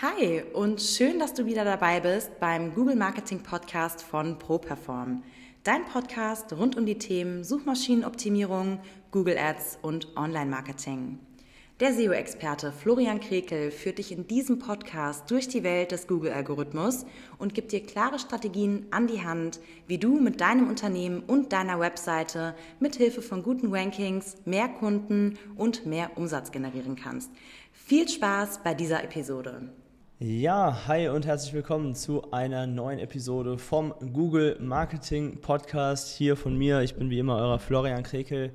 Hi und schön, dass du wieder dabei bist beim Google Marketing Podcast von ProPerform. Dein Podcast rund um die Themen Suchmaschinenoptimierung, Google Ads und Online-Marketing. Der SEO-Experte Florian Krekel führt dich in diesem Podcast durch die Welt des Google-Algorithmus und gibt dir klare Strategien an die Hand, wie du mit deinem Unternehmen und deiner Webseite mithilfe von guten Rankings mehr Kunden und mehr Umsatz generieren kannst. Viel Spaß bei dieser Episode. Ja, hi und herzlich willkommen zu einer neuen Episode vom Google Marketing Podcast. Hier von mir, ich bin wie immer euer Florian Krekel,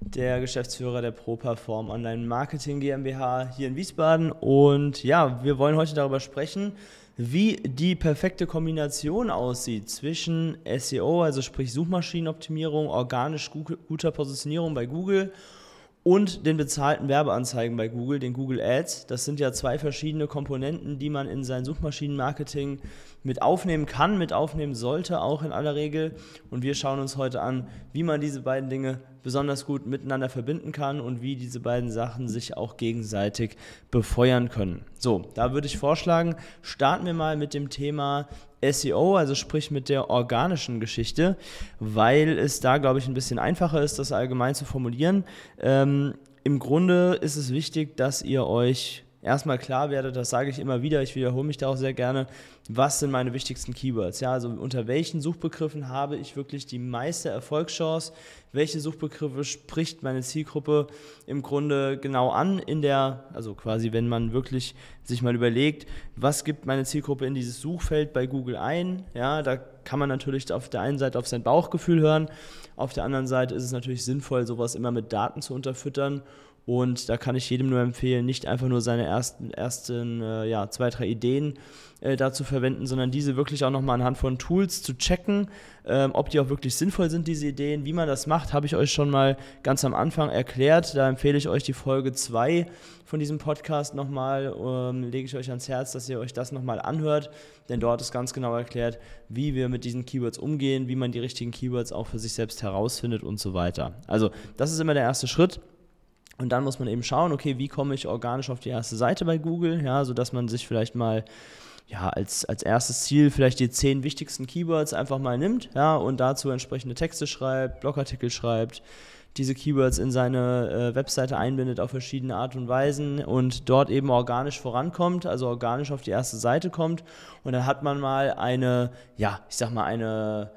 der Geschäftsführer der ProPerform Online Marketing GmbH hier in Wiesbaden. Und ja, wir wollen heute darüber sprechen, wie die perfekte Kombination aussieht zwischen SEO, also sprich Suchmaschinenoptimierung, organisch guter Positionierung bei Google und den bezahlten Werbeanzeigen bei Google, den Google Ads. Das sind ja zwei verschiedene Komponenten, die man in sein Suchmaschinenmarketing mit aufnehmen kann, mit aufnehmen sollte, auch in aller Regel. Und wir schauen uns heute an, wie man diese beiden Dinge besonders gut miteinander verbinden kann und wie diese beiden Sachen sich auch gegenseitig befeuern können. So, da würde ich vorschlagen, starten wir mal mit dem Thema SEO, also sprich mit der organischen Geschichte, weil es da, glaube ich, ein bisschen einfacher ist, das allgemein zu formulieren. Ähm, Im Grunde ist es wichtig, dass ihr euch erstmal klar werdet, das sage ich immer wieder, ich wiederhole mich da auch sehr gerne, was sind meine wichtigsten Keywords? Ja, also unter welchen Suchbegriffen habe ich wirklich die meiste Erfolgschance? Welche Suchbegriffe spricht meine Zielgruppe im Grunde genau an in der, also quasi, wenn man wirklich sich mal überlegt, was gibt meine Zielgruppe in dieses Suchfeld bei Google ein? Ja, da kann man natürlich auf der einen Seite auf sein Bauchgefühl hören, auf der anderen Seite ist es natürlich sinnvoll, sowas immer mit Daten zu unterfüttern und da kann ich jedem nur empfehlen, nicht einfach nur seine ersten, ersten äh, ja, zwei, drei Ideen äh, dazu verwenden, sondern diese wirklich auch nochmal anhand von Tools zu checken, ähm, ob die auch wirklich sinnvoll sind, diese Ideen. Wie man das macht, habe ich euch schon mal ganz am Anfang erklärt. Da empfehle ich euch die Folge 2 von diesem Podcast nochmal, ähm, lege ich euch ans Herz, dass ihr euch das nochmal anhört, denn dort ist ganz genau erklärt, wie wir mit diesen Keywords umgehen, wie man die richtigen Keywords auch für sich selbst herausfindet und so weiter. Also das ist immer der erste Schritt. Und dann muss man eben schauen, okay, wie komme ich organisch auf die erste Seite bei Google, ja, sodass man sich vielleicht mal ja, als, als erstes Ziel vielleicht die zehn wichtigsten Keywords einfach mal nimmt, ja, und dazu entsprechende Texte schreibt, Blogartikel schreibt, diese Keywords in seine äh, Webseite einbindet auf verschiedene Art und Weisen und dort eben organisch vorankommt, also organisch auf die erste Seite kommt. Und dann hat man mal eine, ja, ich sag mal eine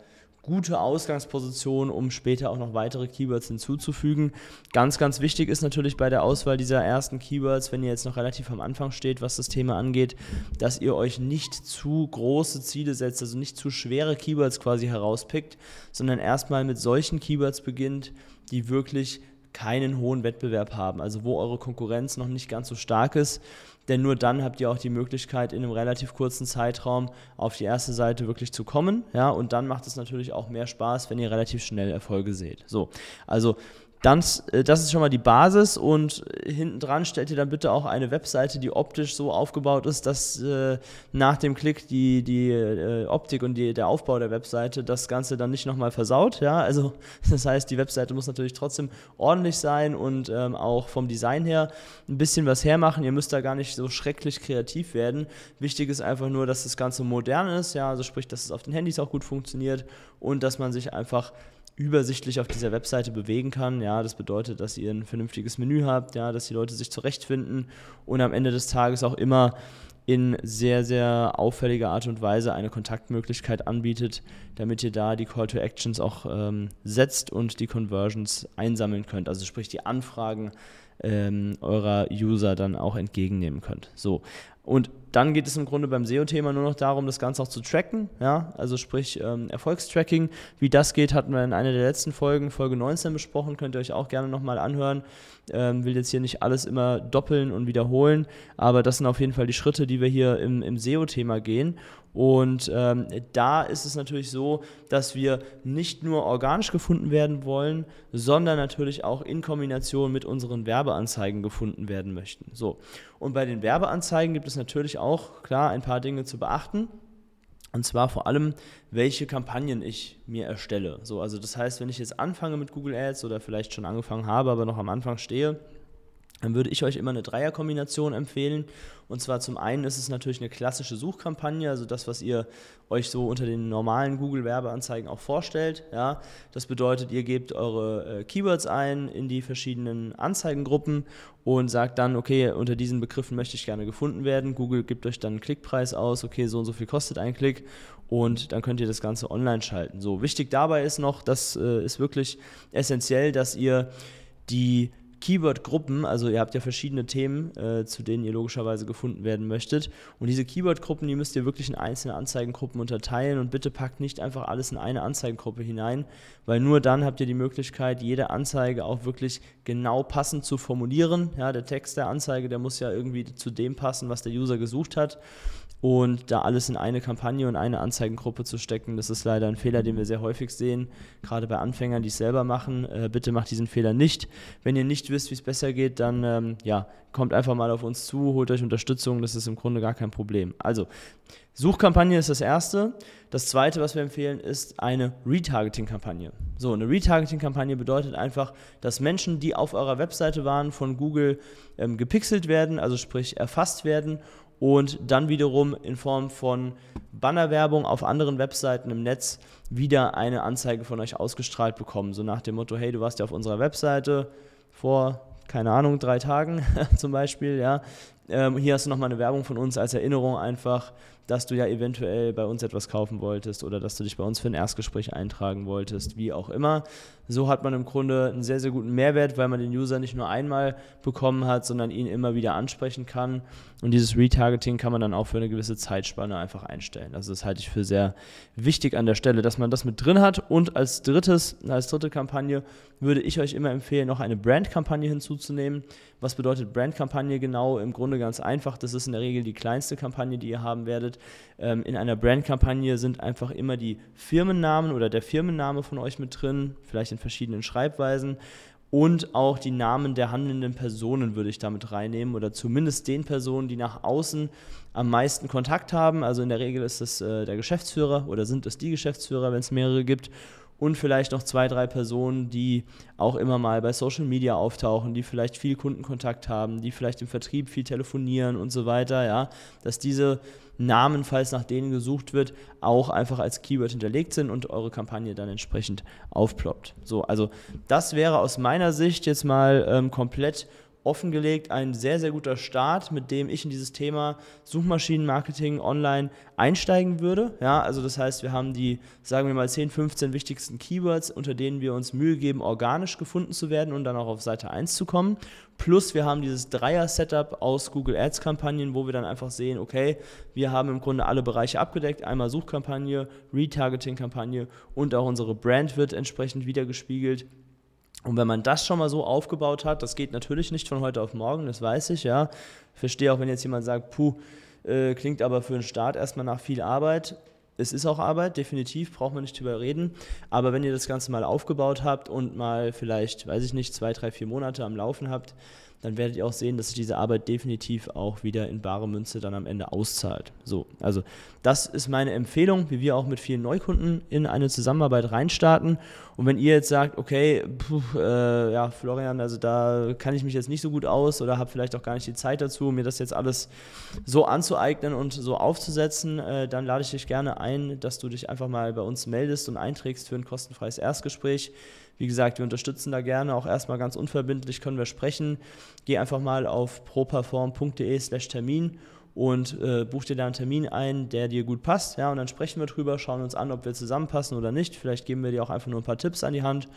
gute Ausgangsposition, um später auch noch weitere Keywords hinzuzufügen. Ganz, ganz wichtig ist natürlich bei der Auswahl dieser ersten Keywords, wenn ihr jetzt noch relativ am Anfang steht, was das Thema angeht, dass ihr euch nicht zu große Ziele setzt, also nicht zu schwere Keywords quasi herauspickt, sondern erstmal mit solchen Keywords beginnt, die wirklich keinen hohen Wettbewerb haben, also wo eure Konkurrenz noch nicht ganz so stark ist denn nur dann habt ihr auch die Möglichkeit, in einem relativ kurzen Zeitraum auf die erste Seite wirklich zu kommen. Ja, und dann macht es natürlich auch mehr Spaß, wenn ihr relativ schnell Erfolge seht. So, also dann, äh, das ist schon mal die Basis und hinten dran stellt ihr dann bitte auch eine Webseite, die optisch so aufgebaut ist, dass äh, nach dem Klick die, die äh, Optik und die, der Aufbau der Webseite das Ganze dann nicht nochmal versaut. Ja? Also das heißt, die Webseite muss natürlich trotzdem ordentlich sein und ähm, auch vom Design her ein bisschen was hermachen. Ihr müsst da gar nicht so schrecklich kreativ werden. Wichtig ist einfach nur, dass das Ganze modern ist, ja, also sprich, dass es auf den Handys auch gut funktioniert und dass man sich einfach übersichtlich auf dieser Webseite bewegen kann. Ja, das bedeutet, dass ihr ein vernünftiges Menü habt, ja, dass die Leute sich zurechtfinden und am Ende des Tages auch immer in sehr, sehr auffälliger Art und Weise eine Kontaktmöglichkeit anbietet, damit ihr da die Call to Actions auch ähm, setzt und die Conversions einsammeln könnt. Also sprich die Anfragen ähm, eurer User dann auch entgegennehmen könnt. So. Und dann geht es im Grunde beim SEO-Thema nur noch darum, das Ganze auch zu tracken, ja, also sprich ähm, Erfolgstracking. Wie das geht, hatten wir in einer der letzten Folgen, Folge 19 besprochen, könnt ihr euch auch gerne nochmal anhören. Ähm, will jetzt hier nicht alles immer doppeln und wiederholen, aber das sind auf jeden Fall die Schritte, die wir hier im, im SEO-Thema gehen. Und ähm, da ist es natürlich so, dass wir nicht nur organisch gefunden werden wollen, sondern natürlich auch in Kombination mit unseren Werbeanzeigen gefunden werden möchten. So. Und bei den Werbeanzeigen gibt es natürlich auch klar ein paar Dinge zu beachten. Und zwar vor allem, welche Kampagnen ich mir erstelle. So, also das heißt, wenn ich jetzt anfange mit Google Ads oder vielleicht schon angefangen habe, aber noch am Anfang stehe, dann würde ich euch immer eine Dreierkombination empfehlen. Und zwar zum einen ist es natürlich eine klassische Suchkampagne, also das, was ihr euch so unter den normalen Google-Werbeanzeigen auch vorstellt. Ja, das bedeutet, ihr gebt eure äh, Keywords ein in die verschiedenen Anzeigengruppen und sagt dann, okay, unter diesen Begriffen möchte ich gerne gefunden werden. Google gibt euch dann einen Klickpreis aus, okay, so und so viel kostet ein Klick und dann könnt ihr das Ganze online schalten. So, wichtig dabei ist noch, das äh, ist wirklich essentiell, dass ihr die Keyword-Gruppen, also ihr habt ja verschiedene Themen, äh, zu denen ihr logischerweise gefunden werden möchtet. Und diese Keyword-Gruppen, die müsst ihr wirklich in einzelne Anzeigengruppen unterteilen und bitte packt nicht einfach alles in eine Anzeigengruppe hinein, weil nur dann habt ihr die Möglichkeit, jede Anzeige auch wirklich genau passend zu formulieren. Ja, der Text der Anzeige, der muss ja irgendwie zu dem passen, was der User gesucht hat. Und da alles in eine Kampagne und eine Anzeigengruppe zu stecken, das ist leider ein Fehler, den wir sehr häufig sehen, gerade bei Anfängern, die es selber machen. Äh, bitte macht diesen Fehler nicht. Wenn ihr nicht wisst, wie es besser geht, dann ähm, ja, kommt einfach mal auf uns zu, holt euch Unterstützung, das ist im Grunde gar kein Problem. Also, Suchkampagne ist das erste. Das zweite, was wir empfehlen, ist eine Retargeting-Kampagne. So, eine Retargeting-Kampagne bedeutet einfach, dass Menschen, die auf eurer Webseite waren, von Google ähm, gepixelt werden, also sprich erfasst werden und dann wiederum in Form von Bannerwerbung auf anderen Webseiten im Netz wieder eine Anzeige von euch ausgestrahlt bekommen. So nach dem Motto, hey, du warst ja auf unserer Webseite vor, keine Ahnung, drei Tagen zum Beispiel, ja. Ähm, hier hast du nochmal eine Werbung von uns als Erinnerung einfach dass du ja eventuell bei uns etwas kaufen wolltest oder dass du dich bei uns für ein Erstgespräch eintragen wolltest, wie auch immer. So hat man im Grunde einen sehr, sehr guten Mehrwert, weil man den User nicht nur einmal bekommen hat, sondern ihn immer wieder ansprechen kann. Und dieses Retargeting kann man dann auch für eine gewisse Zeitspanne einfach einstellen. Also das halte ich für sehr wichtig an der Stelle, dass man das mit drin hat. Und als drittes, als dritte Kampagne würde ich euch immer empfehlen, noch eine Brandkampagne hinzuzunehmen. Was bedeutet Brandkampagne genau? Im Grunde ganz einfach. Das ist in der Regel die kleinste Kampagne, die ihr haben werdet. Ähm, in einer Brandkampagne sind einfach immer die Firmennamen oder der Firmenname von euch mit drin, vielleicht in verschiedenen Schreibweisen. Und auch die Namen der handelnden Personen würde ich damit reinnehmen oder zumindest den Personen, die nach außen am meisten Kontakt haben. Also in der Regel ist es äh, der Geschäftsführer oder sind es die Geschäftsführer, wenn es mehrere gibt und vielleicht noch zwei, drei Personen, die auch immer mal bei Social Media auftauchen, die vielleicht viel Kundenkontakt haben, die vielleicht im Vertrieb viel telefonieren und so weiter, ja, dass diese Namen, falls nach denen gesucht wird, auch einfach als Keyword hinterlegt sind und eure Kampagne dann entsprechend aufploppt. So, also das wäre aus meiner Sicht jetzt mal ähm, komplett offengelegt ein sehr, sehr guter Start, mit dem ich in dieses Thema Suchmaschinenmarketing online einsteigen würde. Ja, also das heißt, wir haben die, sagen wir mal, 10, 15 wichtigsten Keywords, unter denen wir uns Mühe geben, organisch gefunden zu werden und dann auch auf Seite 1 zu kommen. Plus wir haben dieses Dreier-Setup aus Google Ads-Kampagnen, wo wir dann einfach sehen, okay, wir haben im Grunde alle Bereiche abgedeckt. Einmal Suchkampagne, Retargeting-Kampagne und auch unsere Brand wird entsprechend wiedergespiegelt und wenn man das schon mal so aufgebaut hat, das geht natürlich nicht von heute auf morgen, das weiß ich, ja. Ich verstehe auch, wenn jetzt jemand sagt, puh, äh, klingt aber für einen Start erstmal nach viel Arbeit. Es ist auch Arbeit, definitiv, braucht man nicht drüber reden. Aber wenn ihr das Ganze mal aufgebaut habt und mal vielleicht, weiß ich nicht, zwei, drei, vier Monate am Laufen habt, dann werdet ihr auch sehen, dass sich diese Arbeit definitiv auch wieder in bare Münze dann am Ende auszahlt. So, also das ist meine Empfehlung, wie wir auch mit vielen Neukunden in eine Zusammenarbeit reinstarten. Und wenn ihr jetzt sagt, okay, puh, äh, ja, Florian, also da kann ich mich jetzt nicht so gut aus oder habe vielleicht auch gar nicht die Zeit dazu, mir das jetzt alles so anzueignen und so aufzusetzen, äh, dann lade ich dich gerne ein, dass du dich einfach mal bei uns meldest und einträgst für ein kostenfreies Erstgespräch. Wie gesagt, wir unterstützen da gerne, auch erstmal ganz unverbindlich können wir sprechen. Geh einfach mal auf properform.de slash Termin und äh, buch dir da einen Termin ein, der dir gut passt. Ja, und dann sprechen wir drüber, schauen uns an, ob wir zusammenpassen oder nicht. Vielleicht geben wir dir auch einfach nur ein paar Tipps an die Hand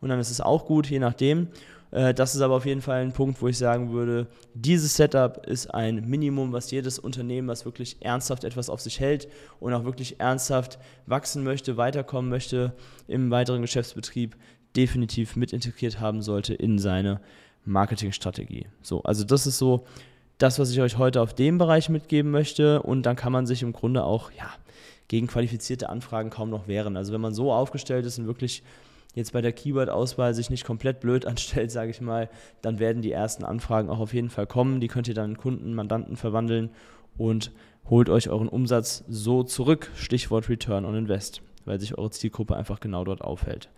und dann ist es auch gut, je nachdem. Äh, das ist aber auf jeden Fall ein Punkt, wo ich sagen würde, dieses Setup ist ein Minimum, was jedes Unternehmen, was wirklich ernsthaft etwas auf sich hält und auch wirklich ernsthaft wachsen möchte, weiterkommen möchte im weiteren Geschäftsbetrieb, definitiv mit integriert haben sollte in seine Marketingstrategie. So, also das ist so das, was ich euch heute auf dem Bereich mitgeben möchte. Und dann kann man sich im Grunde auch ja, gegen qualifizierte Anfragen kaum noch wehren. Also wenn man so aufgestellt ist und wirklich jetzt bei der Keyword-Auswahl sich nicht komplett blöd anstellt, sage ich mal, dann werden die ersten Anfragen auch auf jeden Fall kommen. Die könnt ihr dann in Kunden, Mandanten verwandeln und holt euch euren Umsatz so zurück. Stichwort Return on Invest. Weil sich eure Zielgruppe einfach genau dort aufhält.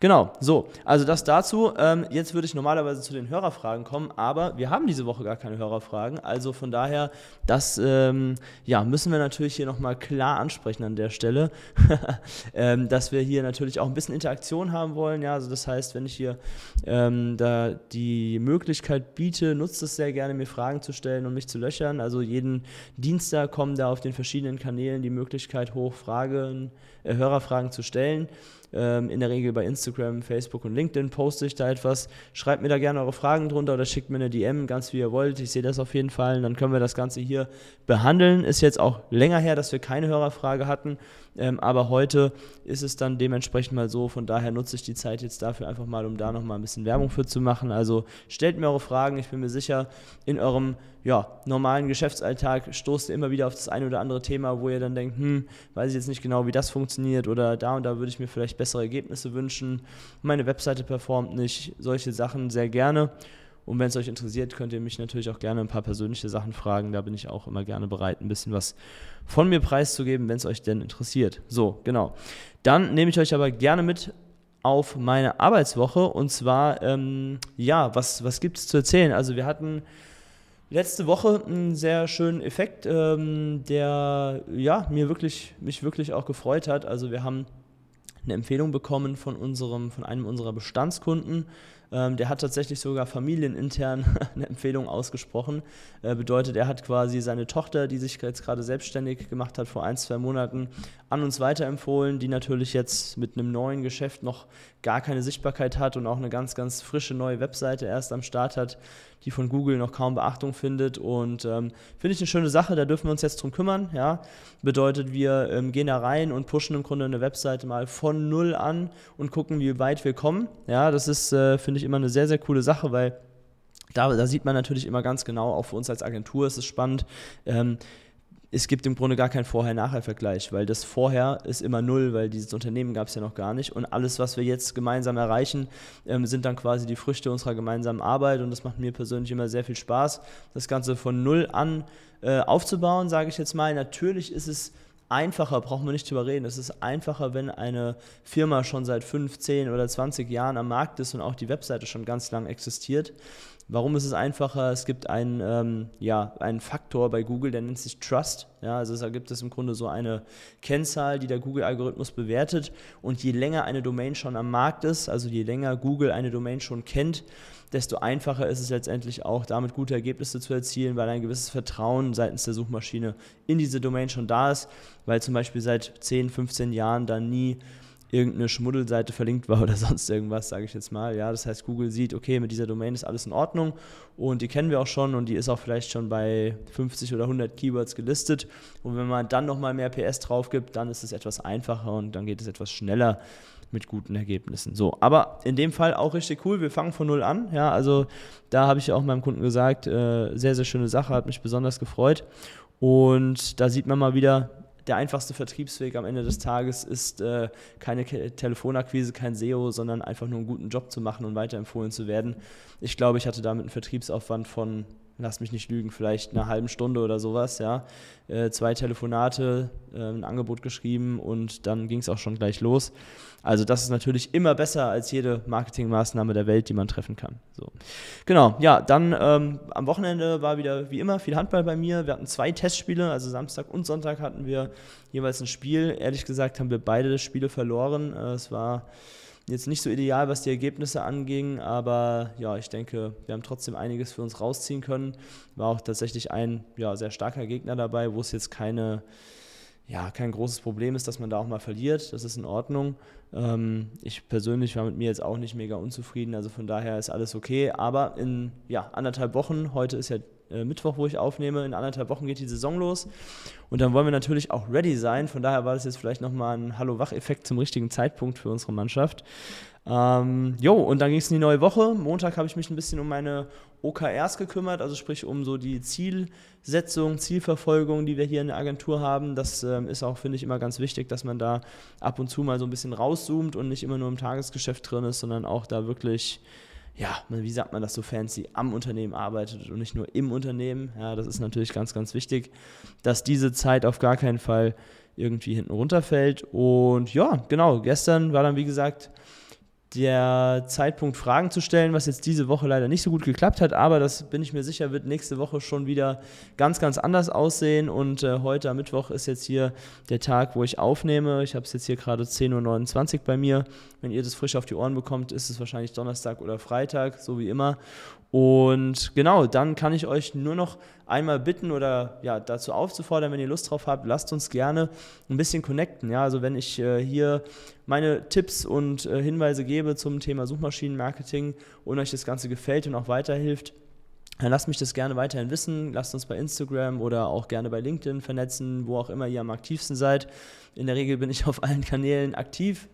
Genau, so, also das dazu. Ähm, jetzt würde ich normalerweise zu den Hörerfragen kommen, aber wir haben diese Woche gar keine Hörerfragen. Also von daher, das ähm, ja, müssen wir natürlich hier nochmal klar ansprechen an der Stelle, ähm, dass wir hier natürlich auch ein bisschen Interaktion haben wollen. Ja, also das heißt, wenn ich hier ähm, da die Möglichkeit biete, nutzt es sehr gerne, mir Fragen zu stellen und mich zu löchern. Also jeden Dienstag kommen da auf den verschiedenen Kanälen die Möglichkeit hoch, Fragen, äh, Hörerfragen zu stellen. Ähm, in der Regel bei Instagram, Facebook und LinkedIn poste ich da etwas. Schreibt mir da gerne eure Fragen drunter oder schickt mir eine DM, ganz wie ihr wollt. Ich sehe das auf jeden Fall. Und dann können wir das Ganze hier behandeln. Ist jetzt auch länger her, dass wir keine Hörerfrage hatten. Ähm, aber heute ist es dann dementsprechend mal so. Von daher nutze ich die Zeit jetzt dafür einfach mal, um da nochmal ein bisschen Werbung für zu machen. Also stellt mir eure Fragen. Ich bin mir sicher, in eurem ja, normalen Geschäftsalltag stoßt ihr immer wieder auf das eine oder andere Thema, wo ihr dann denkt, hm, weiß ich jetzt nicht genau, wie das funktioniert oder da und da würde ich mir vielleicht bessere Ergebnisse wünschen. Meine Webseite performt nicht. Solche Sachen sehr gerne. Und wenn es euch interessiert, könnt ihr mich natürlich auch gerne ein paar persönliche Sachen fragen. Da bin ich auch immer gerne bereit, ein bisschen was von mir preiszugeben, wenn es euch denn interessiert. So, genau. Dann nehme ich euch aber gerne mit auf meine Arbeitswoche. Und zwar, ähm, ja, was, was gibt es zu erzählen? Also wir hatten letzte Woche einen sehr schönen Effekt, ähm, der ja, mir wirklich, mich wirklich auch gefreut hat. Also wir haben eine Empfehlung bekommen von, unserem, von einem unserer Bestandskunden. Ähm, der hat tatsächlich sogar familienintern eine Empfehlung ausgesprochen. Äh, bedeutet, er hat quasi seine Tochter, die sich jetzt gerade selbstständig gemacht hat vor ein, zwei Monaten, an uns weiterempfohlen, die natürlich jetzt mit einem neuen Geschäft noch gar keine Sichtbarkeit hat und auch eine ganz, ganz frische neue Webseite erst am Start hat, die von Google noch kaum Beachtung findet. Und ähm, finde ich eine schöne Sache, da dürfen wir uns jetzt drum kümmern. Ja? Bedeutet, wir ähm, gehen da rein und pushen im Grunde eine Webseite mal von null an und gucken, wie weit wir kommen. Ja, das ist, äh, finde ich, immer eine sehr, sehr coole Sache, weil da, da, sieht man natürlich immer ganz genau, auch für uns als Agentur ist es spannend. Ähm, es gibt im Grunde gar keinen Vorher-Nachher-Vergleich, weil das Vorher ist immer null, weil dieses Unternehmen gab es ja noch gar nicht. Und alles, was wir jetzt gemeinsam erreichen, ähm, sind dann quasi die Früchte unserer gemeinsamen Arbeit. Und das macht mir persönlich immer sehr viel Spaß, das Ganze von null an äh, aufzubauen, sage ich jetzt mal. Natürlich ist es einfacher, brauchen wir nicht drüber reden. Es ist einfacher, wenn eine Firma schon seit 15 oder 20 Jahren am Markt ist und auch die Webseite schon ganz lang existiert. Warum ist es einfacher? Es gibt einen, ähm, ja, einen Faktor bei Google, der nennt sich Trust. Ja, also da gibt es im Grunde so eine Kennzahl, die der Google-Algorithmus bewertet. Und je länger eine Domain schon am Markt ist, also je länger Google eine Domain schon kennt, desto einfacher ist es letztendlich auch, damit gute Ergebnisse zu erzielen, weil ein gewisses Vertrauen seitens der Suchmaschine in diese Domain schon da ist, weil zum Beispiel seit 10, 15 Jahren da nie irgendeine Schmuddelseite verlinkt war oder sonst irgendwas, sage ich jetzt mal. Ja, das heißt, Google sieht, okay, mit dieser Domain ist alles in Ordnung und die kennen wir auch schon und die ist auch vielleicht schon bei 50 oder 100 Keywords gelistet. Und wenn man dann nochmal mehr PS drauf gibt, dann ist es etwas einfacher und dann geht es etwas schneller mit guten Ergebnissen. So, aber in dem Fall auch richtig cool. Wir fangen von null an. Ja, also da habe ich auch meinem Kunden gesagt, äh, sehr, sehr schöne Sache, hat mich besonders gefreut. Und da sieht man mal wieder, der einfachste Vertriebsweg am Ende des Tages ist äh, keine Telefonakquise, kein SEO, sondern einfach nur einen guten Job zu machen und weiterempfohlen zu werden. Ich glaube, ich hatte damit einen Vertriebsaufwand von lass mich nicht lügen, vielleicht eine halbe Stunde oder sowas, ja. Äh, zwei Telefonate, äh, ein Angebot geschrieben und dann ging es auch schon gleich los. Also das ist natürlich immer besser als jede Marketingmaßnahme der Welt, die man treffen kann. So. Genau, ja, dann ähm, am Wochenende war wieder wie immer viel Handball bei mir. Wir hatten zwei Testspiele, also Samstag und Sonntag hatten wir jeweils ein Spiel. Ehrlich gesagt haben wir beide Spiele verloren. Äh, es war Jetzt nicht so ideal, was die Ergebnisse anging, aber ja, ich denke, wir haben trotzdem einiges für uns rausziehen können. War auch tatsächlich ein ja, sehr starker Gegner dabei, wo es jetzt keine, ja, kein großes Problem ist, dass man da auch mal verliert. Das ist in Ordnung. Ähm, ich persönlich war mit mir jetzt auch nicht mega unzufrieden, also von daher ist alles okay. Aber in ja, anderthalb Wochen, heute ist ja äh, Mittwoch, wo ich aufnehme. In anderthalb Wochen geht die Saison los. Und dann wollen wir natürlich auch ready sein. Von daher war das jetzt vielleicht nochmal ein Hallo-Wach-Effekt zum richtigen Zeitpunkt für unsere Mannschaft. Ähm, jo, und dann ging es in die neue Woche. Montag habe ich mich ein bisschen um meine OKRs gekümmert, also sprich um so die Zielsetzung, Zielverfolgung, die wir hier in der Agentur haben. Das ähm, ist auch, finde ich, immer ganz wichtig, dass man da ab und zu mal so ein bisschen rauszoomt und nicht immer nur im Tagesgeschäft drin ist, sondern auch da wirklich ja, wie sagt man das so fancy, am Unternehmen arbeitet und nicht nur im Unternehmen. Ja, das ist natürlich ganz, ganz wichtig, dass diese Zeit auf gar keinen Fall irgendwie hinten runterfällt. Und ja, genau, gestern war dann wie gesagt der Zeitpunkt, Fragen zu stellen, was jetzt diese Woche leider nicht so gut geklappt hat, aber das bin ich mir sicher, wird nächste Woche schon wieder ganz, ganz anders aussehen. Und äh, heute am Mittwoch ist jetzt hier der Tag, wo ich aufnehme. Ich habe es jetzt hier gerade 10.29 Uhr bei mir. Wenn ihr das frisch auf die Ohren bekommt, ist es wahrscheinlich Donnerstag oder Freitag, so wie immer. Und genau, dann kann ich euch nur noch einmal bitten oder ja, dazu aufzufordern, wenn ihr Lust drauf habt, lasst uns gerne ein bisschen connecten. Ja, also wenn ich äh, hier meine Tipps und äh, Hinweise gebe zum Thema Suchmaschinenmarketing und euch das Ganze gefällt und auch weiterhilft, dann lasst mich das gerne weiterhin wissen. Lasst uns bei Instagram oder auch gerne bei LinkedIn vernetzen, wo auch immer ihr am aktivsten seid. In der Regel bin ich auf allen Kanälen aktiv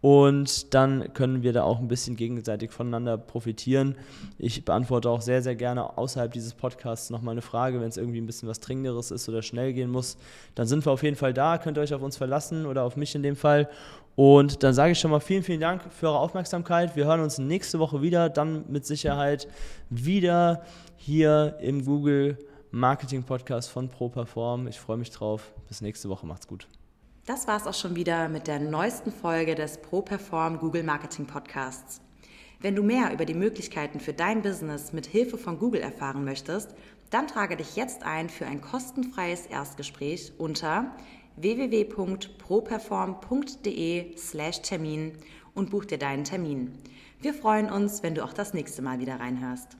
und dann können wir da auch ein bisschen gegenseitig voneinander profitieren. Ich beantworte auch sehr, sehr gerne außerhalb dieses Podcasts nochmal eine Frage, wenn es irgendwie ein bisschen was Dringenderes ist oder schnell gehen muss. Dann sind wir auf jeden Fall da, könnt ihr euch auf uns verlassen oder auf mich in dem Fall. Und dann sage ich schon mal vielen, vielen Dank für eure Aufmerksamkeit. Wir hören uns nächste Woche wieder, dann mit Sicherheit wieder hier im Google Marketing Podcast von ProPerform. Ich freue mich drauf. Bis nächste Woche. Macht's gut. Das war es auch schon wieder mit der neuesten Folge des ProPerform Google Marketing Podcasts. Wenn du mehr über die Möglichkeiten für dein Business mit Hilfe von Google erfahren möchtest, dann trage dich jetzt ein für ein kostenfreies Erstgespräch unter www.properform.de/termin und buch dir deinen Termin. Wir freuen uns, wenn du auch das nächste Mal wieder reinhörst.